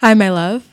Hi, my love.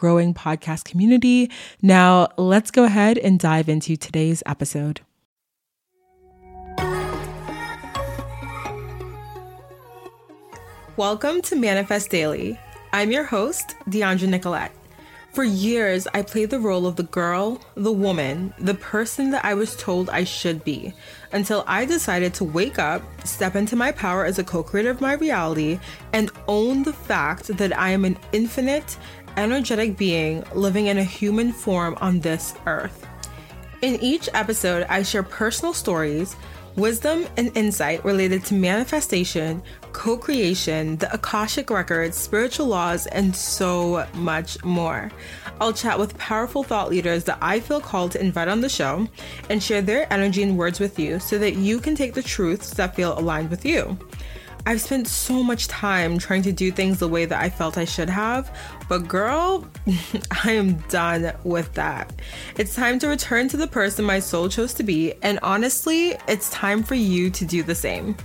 growing podcast community. Now, let's go ahead and dive into today's episode. Welcome to Manifest Daily. I'm your host, Deandra Nicolette. For years, I played the role of the girl, the woman, the person that I was told I should be, until I decided to wake up, step into my power as a co creator of my reality, and own the fact that I am an infinite energetic being living in a human form on this earth. In each episode, I share personal stories, wisdom, and insight related to manifestation, co creation, the Akashic Records, spiritual laws, and so much more. I'll chat with powerful thought leaders that I feel called to invite on the show and share their energy and words with you so that you can take the truths that feel aligned with you. I've spent so much time trying to do things the way that I felt I should have, but girl, I am done with that. It's time to return to the person my soul chose to be, and honestly, it's time for you to do the same.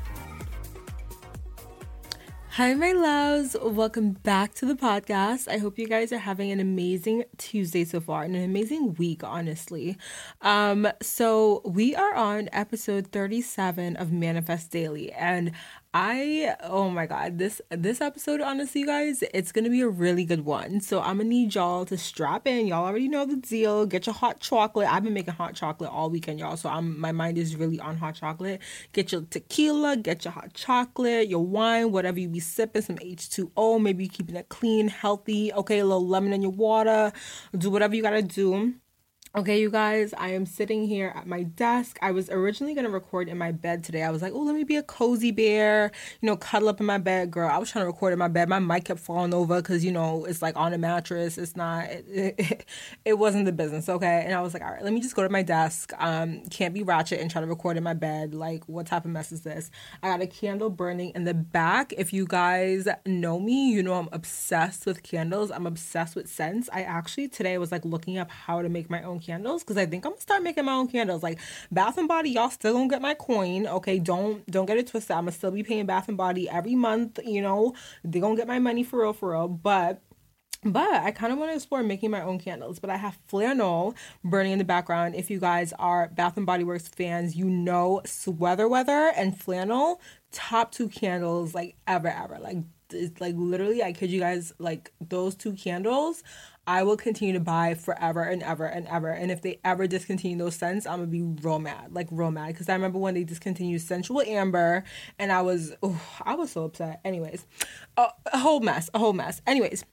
Hi, my loves. Welcome back to the podcast. I hope you guys are having an amazing Tuesday so far and an amazing week, honestly. Um, so, we are on episode 37 of Manifest Daily, and I oh my god, this this episode honestly you guys, it's going to be a really good one. So I'm going to need y'all to strap in. Y'all already know the deal. Get your hot chocolate. I've been making hot chocolate all weekend, y'all. So I'm my mind is really on hot chocolate. Get your tequila, get your hot chocolate, your wine, whatever you be sipping, some H2O, maybe you keeping it clean, healthy. Okay, a little lemon in your water. Do whatever you got to do Okay, you guys, I am sitting here at my desk. I was originally going to record in my bed today. I was like, oh, let me be a cozy bear, you know, cuddle up in my bed. Girl, I was trying to record in my bed. My mic kept falling over because, you know, it's like on a mattress. It's not, it, it, it, wasn't the business, okay? And I was like, all right, let me just go to my desk. Um, Can't be ratchet and try to record in my bed. Like, what type of mess is this? I got a candle burning in the back. If you guys know me, you know I'm obsessed with candles. I'm obsessed with scents. I actually today was like looking up how to make my own candles because I think I'm gonna start making my own candles. Like Bath and Body, y'all still gonna get my coin. Okay, don't don't get it twisted. I'm gonna still be paying Bath and Body every month. You know, they gonna get my money for real, for real. But but I kind of want to explore making my own candles. But I have flannel burning in the background. If you guys are Bath and Body Works fans, you know Sweater Weather and flannel top two candles like ever ever like it's like literally I kid you guys like those two candles I will continue to buy forever and ever and ever. And if they ever discontinue those scents, I'm gonna be real mad, like real mad. Because I remember when they discontinued Sensual Amber, and I was, oh, I was so upset. Anyways, a, a whole mess, a whole mess. Anyways,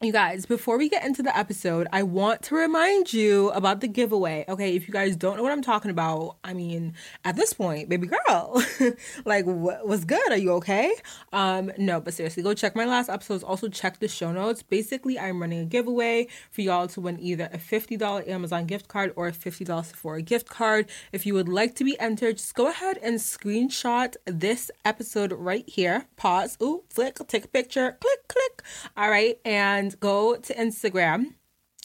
you guys, before we get into the episode, I want to remind you about the giveaway. Okay, if you guys don't know what I'm talking about, I mean, at this point, baby girl, like what was good? Are you okay? Um, no, but seriously, go check my last episodes. Also check the show notes. Basically, I'm running a giveaway for y'all to win either a $50 Amazon gift card or a $50 Sephora gift card. If you would like to be entered, just go ahead and screenshot this episode right here. Pause. Ooh, flick, take a picture, click, click. All right, and and go to Instagram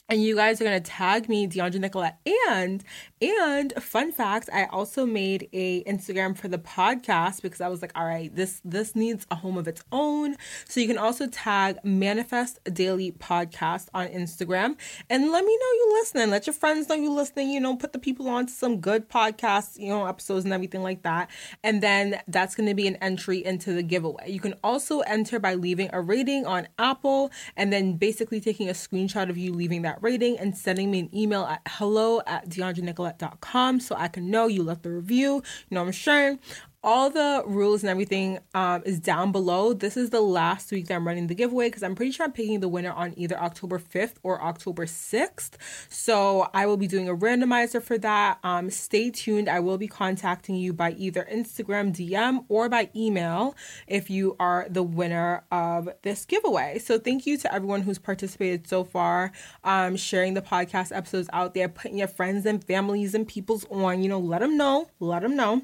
and you guys are gonna tag me, Deandra Nicolette. And and fun fact, I also made a Instagram for the podcast because I was like, all right, this this needs a home of its own. So you can also tag Manifest Daily Podcast on Instagram and let me know you listening. Let your friends know you're listening. You know, put the people on to some good podcasts, you know, episodes and everything like that. And then that's gonna be an entry into the giveaway. You can also enter by leaving a rating on Apple and then basically taking a screenshot of you leaving that rating and sending me an email at hello at deandranicolette.com so I can know you left the review. You know I'm sure. All the rules and everything um, is down below. This is the last week that I'm running the giveaway because I'm pretty sure I'm picking the winner on either October 5th or October 6th. So I will be doing a randomizer for that. Um, stay tuned. I will be contacting you by either Instagram DM or by email if you are the winner of this giveaway. So thank you to everyone who's participated so far, um, sharing the podcast episodes out there, putting your friends and families and peoples on. You know, let them know. Let them know.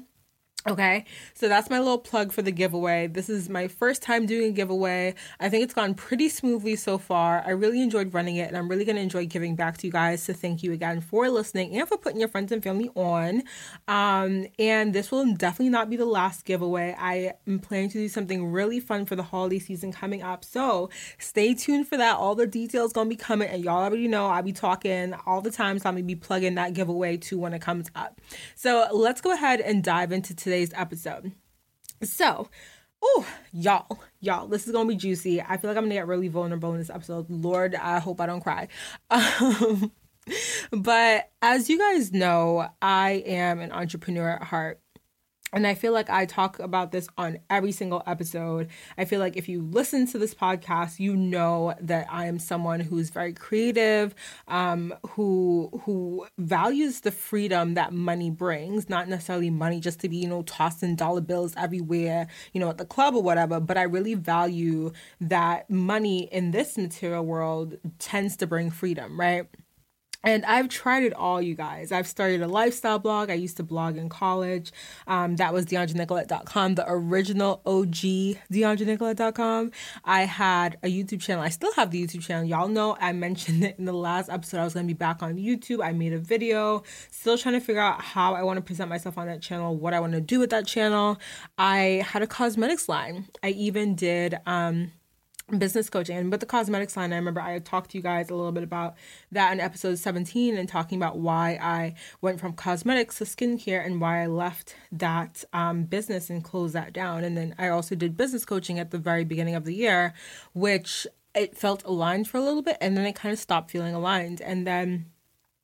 Okay, so that's my little plug for the giveaway. This is my first time doing a giveaway. I think it's gone pretty smoothly so far. I really enjoyed running it, and I'm really going to enjoy giving back to you guys. So, thank you again for listening and for putting your friends and family on. Um, and this will definitely not be the last giveaway. I am planning to do something really fun for the holiday season coming up. So, stay tuned for that. All the details going to be coming, and y'all already know I'll be talking all the time, so I'm going to be plugging that giveaway too when it comes up. So, let's go ahead and dive into today today's episode. So, oh, y'all, y'all, this is gonna be juicy. I feel like I'm gonna get really vulnerable in this episode. Lord, I hope I don't cry. Um, but as you guys know, I am an entrepreneur at heart. And I feel like I talk about this on every single episode. I feel like if you listen to this podcast, you know that I am someone who's very creative, um, who who values the freedom that money brings, not necessarily money just to be, you know, tossing dollar bills everywhere, you know, at the club or whatever, but I really value that money in this material world tends to bring freedom, right? And I've tried it all, you guys. I've started a lifestyle blog. I used to blog in college. Um, that was DeandraNicolette.com, the original OG DeandraNicolette.com. I had a YouTube channel. I still have the YouTube channel. Y'all know I mentioned it in the last episode. I was going to be back on YouTube. I made a video. Still trying to figure out how I want to present myself on that channel, what I want to do with that channel. I had a cosmetics line. I even did. Um, business coaching. And with the cosmetics line i remember i talked to you guys a little bit about that in episode 17 and talking about why i went from cosmetics to skincare and why i left that um, business and closed that down. And then i also did business coaching at the very beginning of the year which it felt aligned for a little bit and then it kind of stopped feeling aligned. And then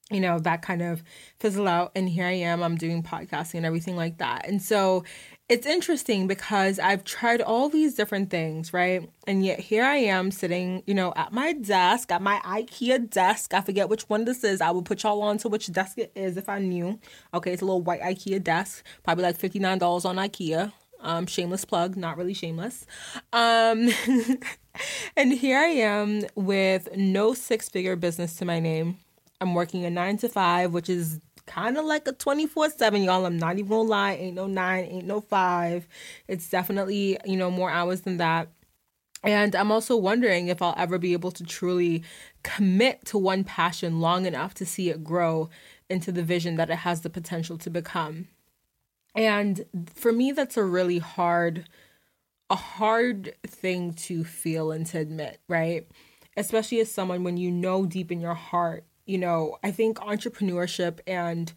you know that kind of fizzle out and here i am i'm doing podcasting and everything like that. And so it's interesting because I've tried all these different things, right? And yet here I am sitting, you know, at my desk, at my IKEA desk. I forget which one this is. I will put y'all on to which desk it is if I knew. Okay, it's a little white IKEA desk, probably like $59 on IKEA. Um, shameless plug, not really shameless. Um, and here I am with no six figure business to my name. I'm working a nine to five, which is kind of like a 24 7 y'all. I'm not even gonna lie ain't no nine ain't no five. It's definitely you know more hours than that. And i'm also wondering if i'll ever be able to truly commit to one passion long enough to see it grow into the vision that it has the potential to become. And for me that's a really hard a hard thing to feel and to admit right? Especially as someone when you know deep in your heart you know, I think entrepreneurship and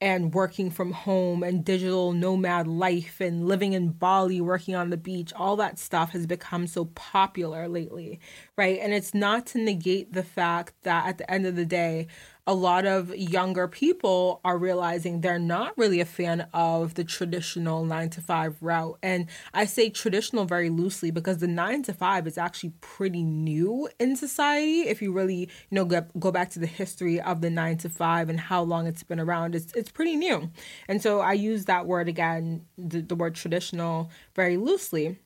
and working from home and digital nomad life and living in Bali, working on the beach, all that stuff has become so popular lately, right? And it's not to negate the fact that at the end of the day, a lot of younger people are realizing they're not really a fan of the traditional nine to five route. And I say traditional very loosely because the nine to five is actually pretty new in society. If you really, you know, go, go back to the history of the nine to five and how long it's been around, it's, it's pretty new. And so I use that word again, the, the word traditional, very loosely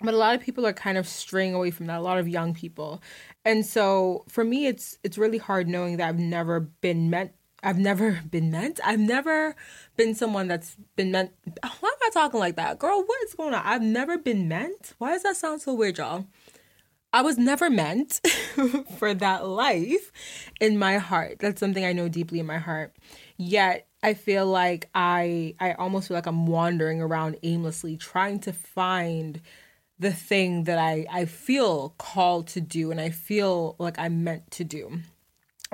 but a lot of people are kind of straying away from that a lot of young people and so for me it's it's really hard knowing that i've never been meant i've never been meant i've never been someone that's been meant why am i talking like that? Girl what is going on? I've never been meant why does that sound so weird y'all? I was never meant for that life in my heart. That's something i know deeply in my heart. Yet I feel like I I almost feel like I'm wandering around aimlessly trying to find the thing that I, I feel called to do and I feel like I'm meant to do.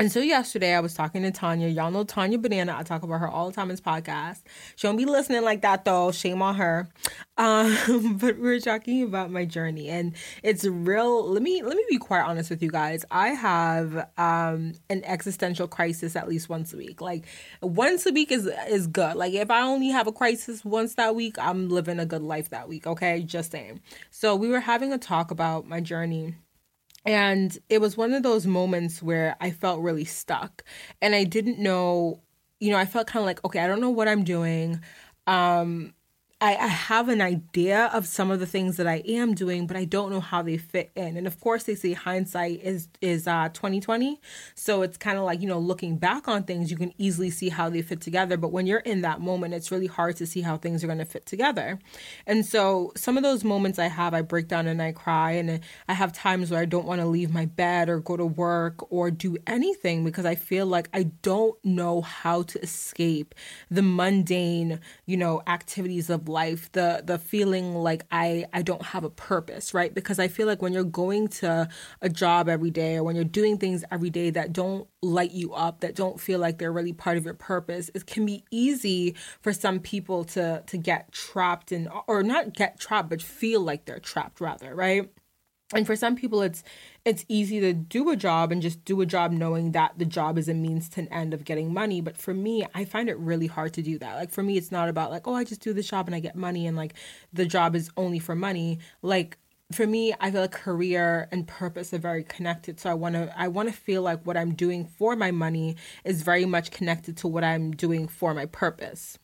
And so yesterday I was talking to Tanya. Y'all know Tanya Banana. I talk about her all the time in this podcast. She don't be listening like that though. Shame on her. Um, but we are talking about my journey, and it's real. Let me let me be quite honest with you guys. I have um, an existential crisis at least once a week. Like once a week is is good. Like if I only have a crisis once that week, I'm living a good life that week. Okay, just saying. So we were having a talk about my journey and it was one of those moments where I felt really stuck and I didn't know, you know, I felt kind of like, okay, I don't know what I'm doing. Um, I, I have an idea of some of the things that I am doing, but I don't know how they fit in. And of course, they say hindsight is is uh, twenty twenty, so it's kind of like you know looking back on things, you can easily see how they fit together. But when you're in that moment, it's really hard to see how things are going to fit together. And so some of those moments I have, I break down and I cry, and I have times where I don't want to leave my bed or go to work or do anything because I feel like I don't know how to escape the mundane, you know, activities of life the the feeling like i i don't have a purpose right? Because i feel like when you're going to a job every day or when you're doing things every day that don't light you up that don't feel like they're really part of your purpose it can be easy for some people to to get trapped in or not get trapped but feel like they're trapped rather right and for some people it's it's easy to do a job and just do a job knowing that the job is a means to an end of getting money. But for me i find it really hard to do that. Like for me it's not about like oh i just do this job and i get money and like the job is only for money. Like for me i feel like career and purpose are very connected. So i want to i want to feel like what i'm doing for my money is very much connected to what i'm doing for my purpose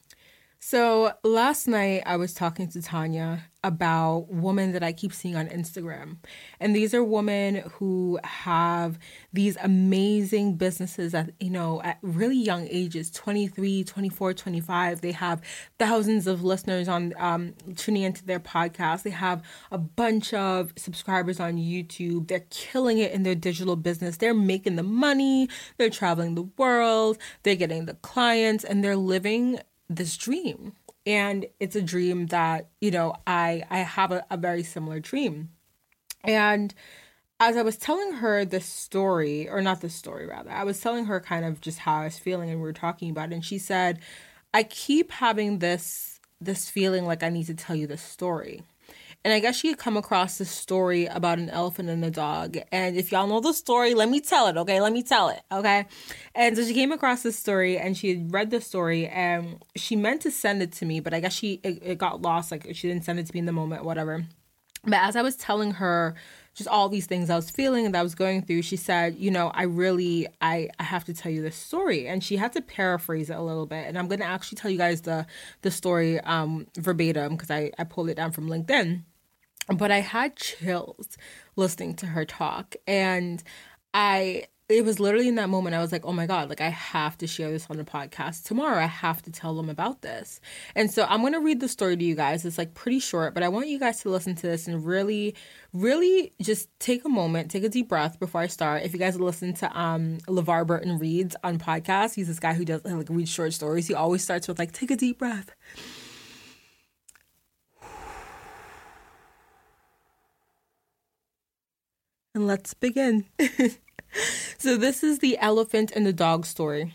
so last night I was talking to Tanya about women that I keep seeing on Instagram. And these are women who have these amazing businesses at, you know, at really young ages, 23, 24, 25. They have thousands of listeners on um, tuning into their podcast. They have a bunch of subscribers on YouTube. They're killing it in their digital business. They're making the money. They're traveling the world. They're getting the clients and they're living this dream. And it's a dream that you know i i have a, a very similar dream. And as i was telling her the story or not the story rather i was telling her kind of just how i was feeling and we were talking about it. And she said i keep having this this feeling like i need to tell you this story and I guess she had come across this story about an elephant and a dog. And if y'all know the story, let me tell it, okay? Let me tell it, okay? And so she came across this story and she had read the story and she meant to send it to me, but I guess she it, it got lost. Like she didn't send it to me in the moment, whatever. But as I was telling her just all these things I was feeling and that I was going through, she said, you know, I really I I have to tell you this story. And she had to paraphrase it a little bit. And I'm gonna actually tell you guys the the story um verbatim because I, I pulled it down from LinkedIn but I had chills listening to her talk. And I, it was literally in that moment I was like, oh my God, like I have to share this on the podcast tomorrow. I have to tell them about this. And so I'm going to read the story to you guys. It's like pretty short, but I want you guys to listen to this and really, really just take a moment, take a deep breath before I start. If you guys listen to um LeVar Burton Reads on podcast, he's this guy who does like read short stories. He always starts with like, take a deep breath and let's begin. so, this is the elephant and the dog story.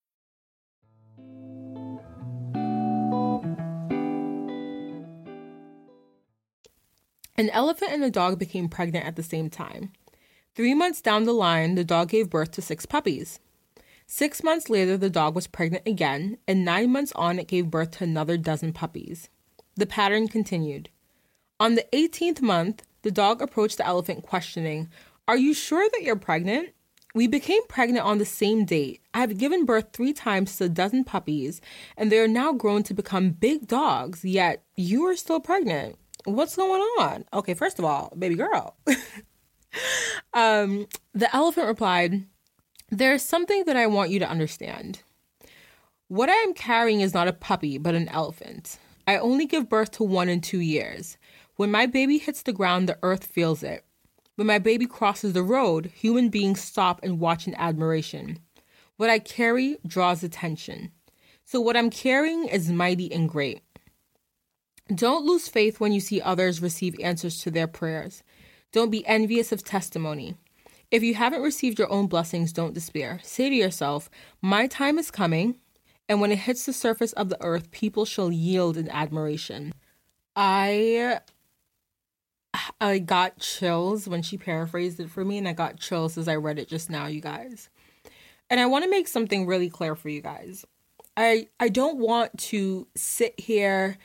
An elephant and a dog became pregnant at the same time. Three months down the line, the dog gave birth to six puppies. Six months later, the dog was pregnant again, and nine months on, it gave birth to another dozen puppies. The pattern continued. On the 18th month, the dog approached the elephant, questioning, Are you sure that you're pregnant? We became pregnant on the same date. I have given birth three times to a dozen puppies, and they are now grown to become big dogs, yet you are still pregnant. What's going on? Okay, first of all, baby girl. um, the elephant replied, There's something that I want you to understand. What I am carrying is not a puppy, but an elephant. I only give birth to one in two years. When my baby hits the ground, the earth feels it. When my baby crosses the road, human beings stop and watch in admiration. What I carry draws attention. So, what I'm carrying is mighty and great. Don't lose faith when you see others receive answers to their prayers. Don't be envious of testimony. If you haven't received your own blessings, don't despair. Say to yourself, My time is coming, and when it hits the surface of the earth, people shall yield in admiration. I I got chills when she paraphrased it for me, and I got chills as I read it just now, you guys. And I want to make something really clear for you guys. I I don't want to sit here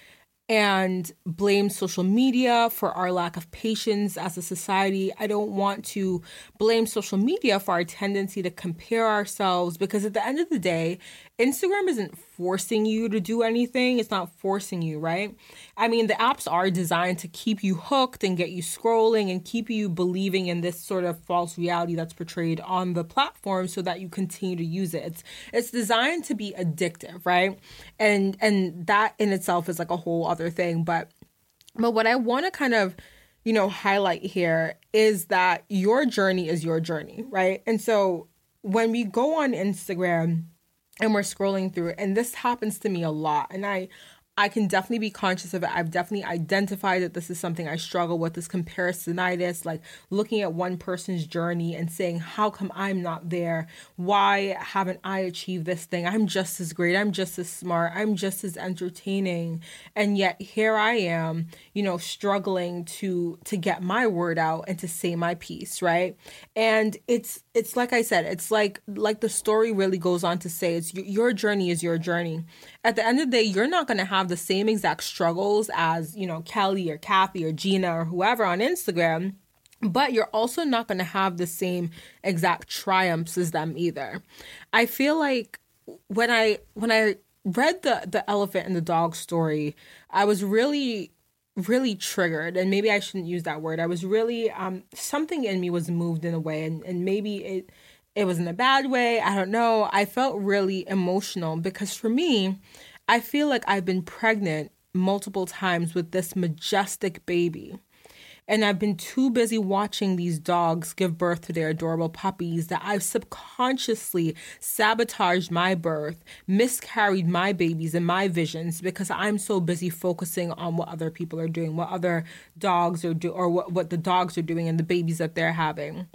and blame social media for our lack of patience as a society. I don't want to blame social media for our tendency to compare ourselves because at the end of the day, Instagram isn't forcing you to do anything. It's not forcing you, right? I mean, the apps are designed to keep you hooked and get you scrolling and keep you believing in this sort of false reality that's portrayed on the platform so that you continue to use it. It's it's designed to be addictive, right? And and that in itself is like a whole other thing, but but what I want to kind of you know highlight here is that your journey is your journey, right? And so when we go on Instagram and we're scrolling through and this happens to me a lot and i I can definitely be conscious of it. I've definitely identified that this is something I struggle with this comparisonitis, like looking at one person's journey and saying, How come I'm not there? Why haven't I achieved this thing? I'm just as great. I'm just as smart. I'm just as entertaining. And yet here I am, you know, struggling to to get my word out and to say my piece, right? And it's it's like I said, it's like like the story really goes on to say it's your journey is your journey. At the end of the day, you're not going to have the same exact struggles as, you know, Kelly or Kathy or Gina or whoever on Instagram, but you're also not going to have the same exact triumphs as them either. I feel like when I when I read the the elephant and the dog story, I was really really triggered and maybe i shouldn't use that word. I was really um something in me was moved in a way and, and maybe it it was in a bad way. I don't know. I felt really emotional because for me i feel like i've been pregnant multiple times with this majestic baby and I've been too busy watching these dogs give birth to their adorable puppies that I've subconsciously sabotaged my birth, miscarried my babies and my visions because I'm so busy focusing on what other people are doing, what other dogs are doing, or what, what the dogs are doing and the babies that they're having.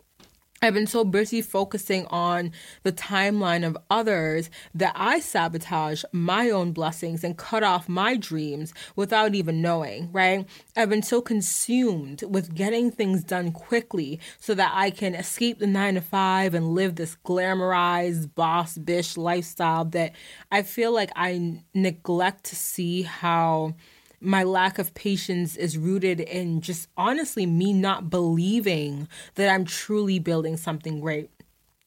I've been so busy focusing on the timeline of others that I sabotage my own blessings and cut off my dreams without even knowing, right? I've been so consumed with getting things done quickly so that I can escape the nine to five and live this glamorized boss bish lifestyle that I feel like I neglect to see how my lack of patience is rooted in just honestly me not believing that I'm truly building something great.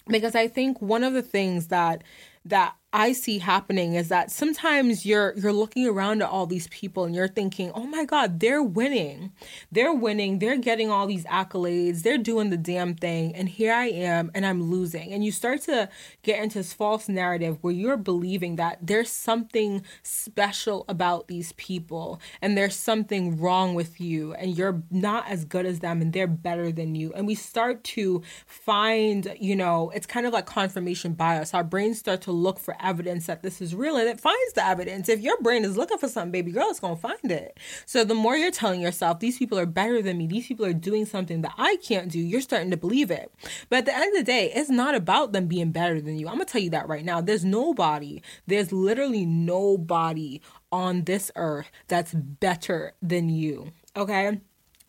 Because I think one of the things that that I see happening is that sometimes you're you're looking around at all these people and you're thinking, "Oh my god, they're winning. They're winning. They're getting all these accolades. They're doing the damn thing and here I am and I'm losing." And you start to get into this false narrative where you're believing that there's something special about these people and there's something wrong with you and you're not as good as them and they're better than you. And we start to find, you know, it's kind of like confirmation bias. Our brains start to look for evidence that this is real and it finds the evidence. If your brain is looking for something, baby girl, it's going to find it. So the more you're telling yourself, these people are better than me, these people are doing something that I can't do, you're starting to believe it. But at the end of the day, it's not about them being better than you. I'm going to tell you that right now. There's nobody, there's literally nobody on this earth that's better than you. Okay?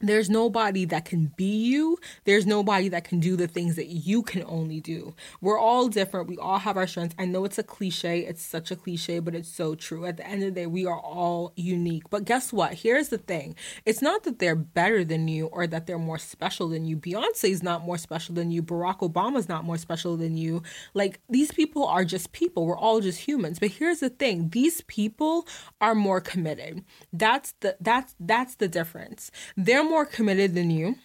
There's nobody that can be you. There's nobody that can do the things that you can only do. We're all different. We all have our strengths. I know it's a cliche. It's such a cliche, but it's so true. At the end of the day, we are all unique. But guess what? Here's the thing it's not that they're better than you or that they're more special than you. Beyonce's not more special than you. Barack Obama's not more special than you. Like, these people are just people. We're all just humans. But here's the thing these people are more committed. That's the that's that's the difference. They're more committed than you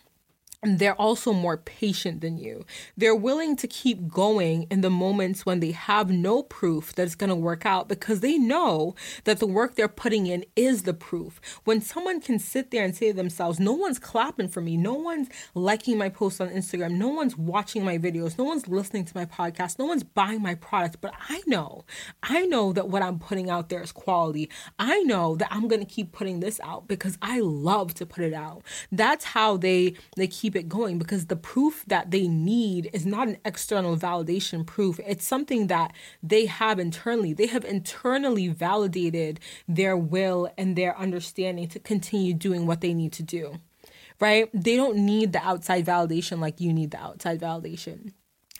and they're also more patient than you. They're willing to keep going in the moments when they have no proof that it's going to work out because they know that the work they're putting in is the proof. When someone can sit there and say to themselves, No one's clapping for me, no one's liking my posts on Instagram, no one's watching my videos, no one's listening to my podcast, no one's buying my product, but I know, I know that what I'm putting out there is quality. I know that I'm going to keep putting this out because I love to put it out. That's how they they keep keep it going because the proof that they need is not an external validation proof. It's something that they have internally. They have internally validated their will and their understanding to continue doing what they need to do, right? They don't need the outside validation like you need the outside validation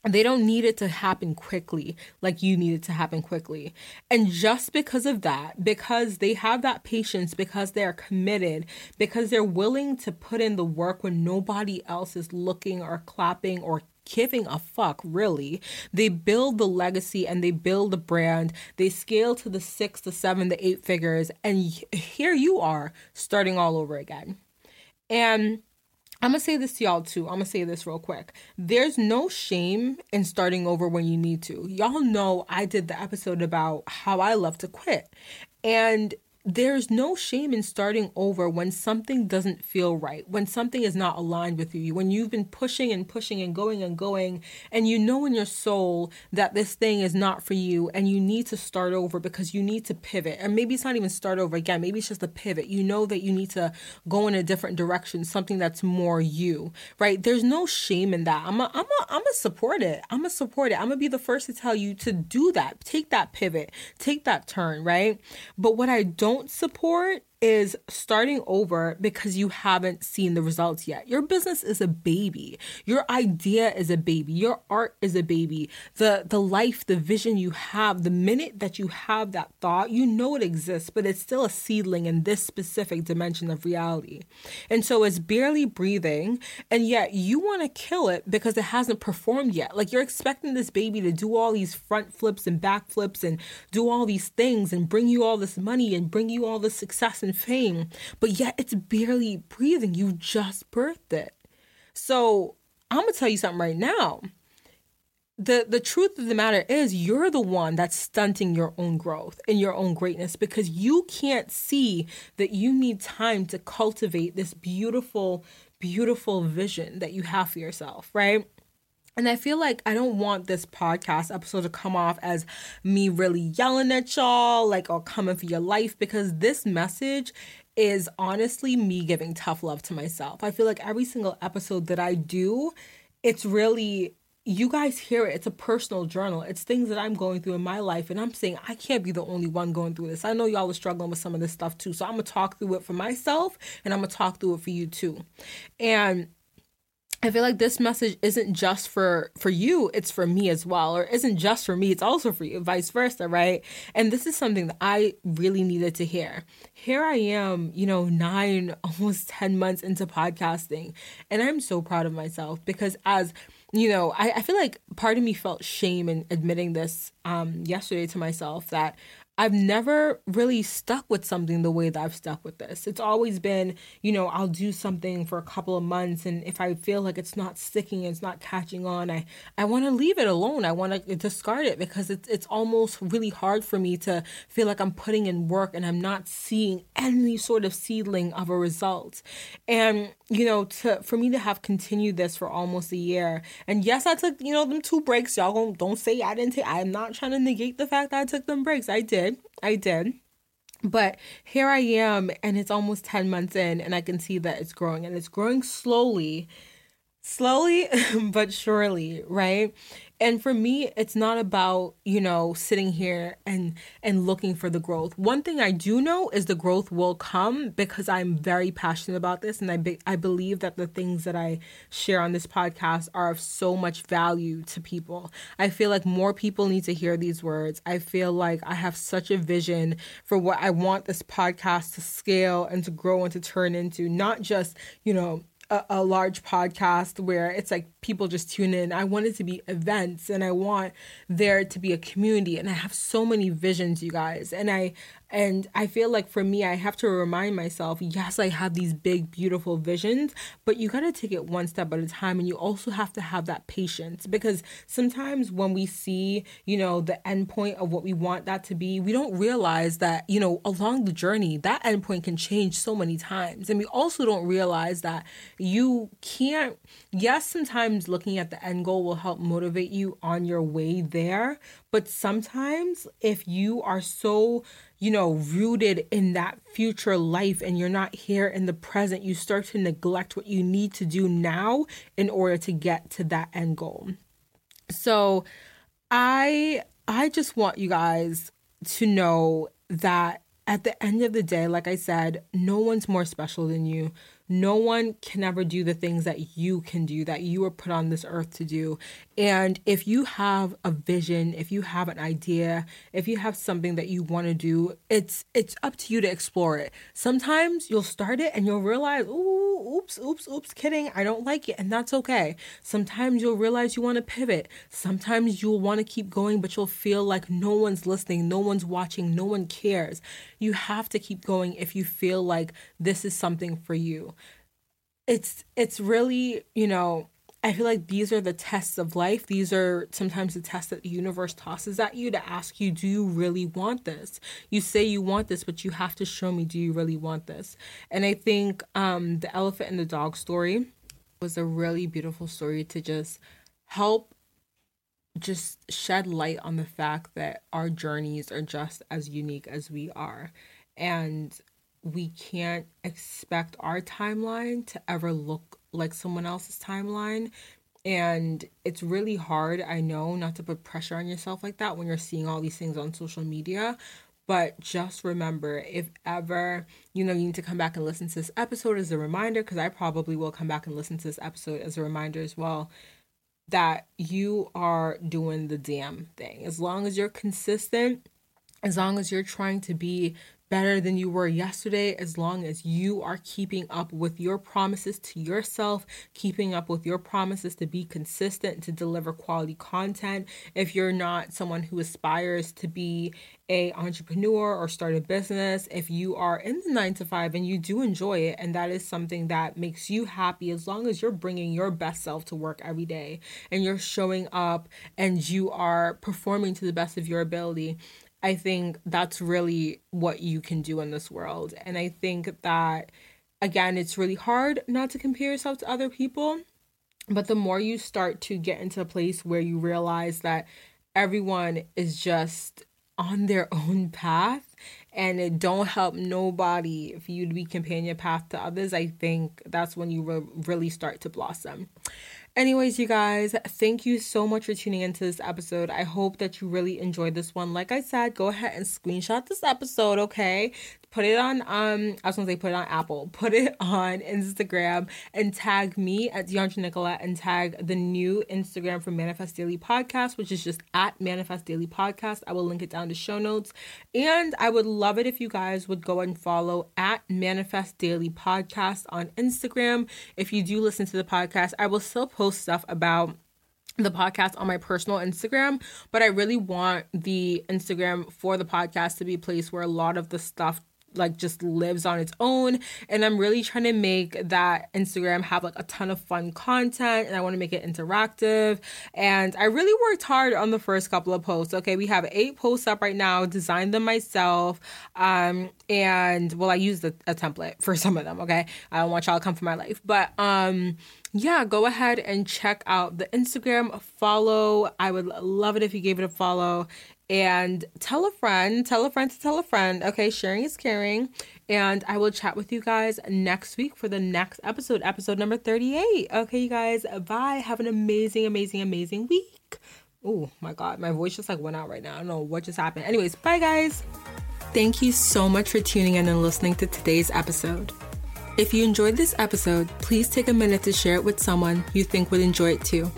they don't need it to happen quickly like you need it to happen quickly. And just because of that, because they have that patience, because they're committed, because they're willing to put in the work when nobody else is looking or clapping or giving a fuck, really. They build the legacy and they build the brand. They scale to the six, the seven, the eight figures. And here you are starting all over again. And I'm gonna say this to y'all too. I'm gonna say this real quick. There's no shame in starting over when you need to. Y'all know I did the episode about how I love to quit. And there's no shame in starting over when something doesn't feel right, when something is not aligned with you, when you've been pushing and pushing and going and going, and you know in your soul that this thing is not for you and you need to start over because you need to pivot. And maybe it's not even start over again, maybe it's just a pivot. You know that you need to go in a different direction, something that's more you, right? There's no shame in that. I'm a, I'm a, I'm a support it. I'm a support it. I'm gonna be the first to tell you to do that. Take that pivot, take that turn, right? But what I don't don't support is starting over because you haven't seen the results yet. Your business is a baby. Your idea is a baby. Your art is a baby. The the life, the vision you have, the minute that you have that thought, you know it exists, but it's still a seedling in this specific dimension of reality. And so it's barely breathing, and yet you want to kill it because it hasn't performed yet. Like you're expecting this baby to do all these front flips and back flips and do all these things and bring you all this money and bring you all this success and and fame, but yet it's barely breathing. You just birthed it. So I'm gonna tell you something right now. The the truth of the matter is you're the one that's stunting your own growth and your own greatness because you can't see that you need time to cultivate this beautiful, beautiful vision that you have for yourself, right? And I feel like I don't want this podcast episode to come off as me really yelling at y'all, like, or coming for your life, because this message is honestly me giving tough love to myself. I feel like every single episode that I do, it's really, you guys hear it. It's a personal journal. It's things that I'm going through in my life. And I'm saying I can't be the only one going through this. I know y'all are struggling with some of this stuff too. So I'm going to talk through it for myself and I'm going to talk through it for you too. And I feel like this message isn't just for for you, it's for me as well or isn't just for me, it's also for you, vice versa, right? And this is something that I really needed to hear. Here I am, you know, 9 almost 10 months into podcasting, and I'm so proud of myself because as you know, I, I feel like part of me felt shame in admitting this um, yesterday to myself that I've never really stuck with something the way that I've stuck with this. It's always been, you know, I'll do something for a couple of months and if I feel like it's not sticking, it's not catching on, I I want to leave it alone. I want to discard it because it's it's almost really hard for me to feel like I'm putting in work and I'm not seeing any sort of seedling of a result. And you know, to for me to have continued this for almost a year. And yes, I took, you know, them two breaks. Y'all don't, don't say I didn't take I'm not trying to negate the fact that I took them breaks. I did. I did. But here I am, and it's almost 10 months in, and I can see that it's growing, and it's growing slowly. Slowly but surely, right? and for me it's not about you know sitting here and and looking for the growth. One thing i do know is the growth will come because i'm very passionate about this and i be, i believe that the things that i share on this podcast are of so much value to people. I feel like more people need to hear these words. I feel like i have such a vision for what i want this podcast to scale and to grow and to turn into not just you know a, a, large podcast where it's like people just tune in. I want it to be events and I want there to be a community and I have so many visions, you guys. And I and I feel like for me, I have to remind myself yes, I have these big, beautiful visions, but you got to take it one step at a time. And you also have to have that patience because sometimes when we see, you know, the end point of what we want that to be, we don't realize that, you know, along the journey, that end point can change so many times. And we also don't realize that you can't, yes, sometimes looking at the end goal will help motivate you on your way there. But sometimes if you are so, you know, rooted in that future life and you're not here in the present, you start to neglect what you need to do now in order to get to that end goal. So I I just want you guys to know that at the end of the day, like I said, no one's more special than you. No one can ever do the things that you can do, that you were put on this earth to do. And if you have a vision, if you have an idea, if you have something that you want to do, it's it's up to you to explore it. Sometimes you'll start it and you'll realize, ooh, oops, oops, oops, kidding, I don't like it, and that's okay. Sometimes you'll realize you want to pivot. Sometimes you'll want to keep going, but you'll feel like no one's listening, no one's watching, no one cares. You have to keep going if you feel like this is something for you it's it's really you know I feel like these are the tests of life. These are sometimes the tests that the universe tosses at you to ask you, do you really want this? You say you want this, but you have to show me, do you really want this? And I think um, the elephant and the dog story was a really beautiful story to just help just shed light on the fact that our journeys are just as unique as we are. And we can't expect our timeline to ever look like someone else's timeline. And it's really hard, I know, not to put pressure on yourself like that when you're seeing all these things on social media. But just remember, if ever, you know, you need to come back and listen to this episode as a reminder, because I probably will come back and listen to this episode as a reminder as well, that you are doing the damn thing. As long as you're consistent, as long as you're trying to be better than you were yesterday as long as you are keeping up with your promises to yourself, keeping up with your promises to be consistent, to deliver quality content. If you're not someone who aspires to be a entrepreneur or start a business, if you are in the 9 to 5 and you do enjoy it and that is something that makes you happy as long as you're bringing your best self to work every day and you're showing up and you are performing to the best of your ability, I think that's really what you can do in this world. And I think that, again, it's really hard not to compare yourself to other people. But the more you start to get into a place where you realize that everyone is just on their own path and it don't help nobody if you to be comparing your path to others, I think that's when you re- really start to blossom. Anyways, you guys, thank you so much for tuning into this episode. I hope that you really enjoyed this one. Like I said, go ahead and screenshot this episode, okay? put it on um I was gonna say put it on Apple, put it on Instagram and tag me at Deandra Nicolette and tag the new Instagram for Manifest Daily Podcast, which is just at Manifest Daily Podcast. I will link it down to show notes. And I would love it if you guys would go and follow at Manifest Daily Podcast on Instagram. If you do listen to the podcast, I will still post stuff about the podcast on my personal Instagram, but I really want the Instagram for the podcast to be a place where a lot of the stuff like just lives on its own. And i'm really trying to make that instagram have like a ton of fun content and i want to make it interactive. And i really worked hard on the first couple of posts okay? We have eight posts up right now designed them myself um and well i used a, a template for some of them okay? I don't want y'all to come for my life but um yeah, go ahead and check out the Instagram follow. I would love it if you gave it a follow and tell a friend, tell a friend to tell a friend. Okay, sharing is caring. And I will chat with you guys next week for the next episode, episode number 38. Okay, you guys, bye. Have an amazing, amazing, amazing week. Oh my God, my voice just like went out right now. I don't know what just happened. Anyways, bye, guys. Thank you so much for tuning in and listening to today's episode. If you enjoyed this episode, please take a minute to share it with someone you think would enjoy it too.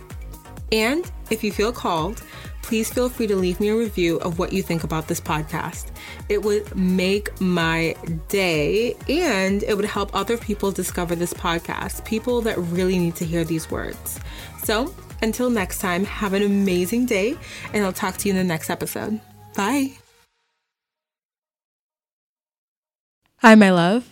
And if you feel called, please feel free to leave me a review of what you think about this podcast. It would make my day and it would help other people discover this podcast, people that really need to hear these words. So, until next time, have an amazing day, and I'll talk to you in the next episode. Bye. Hi, my love.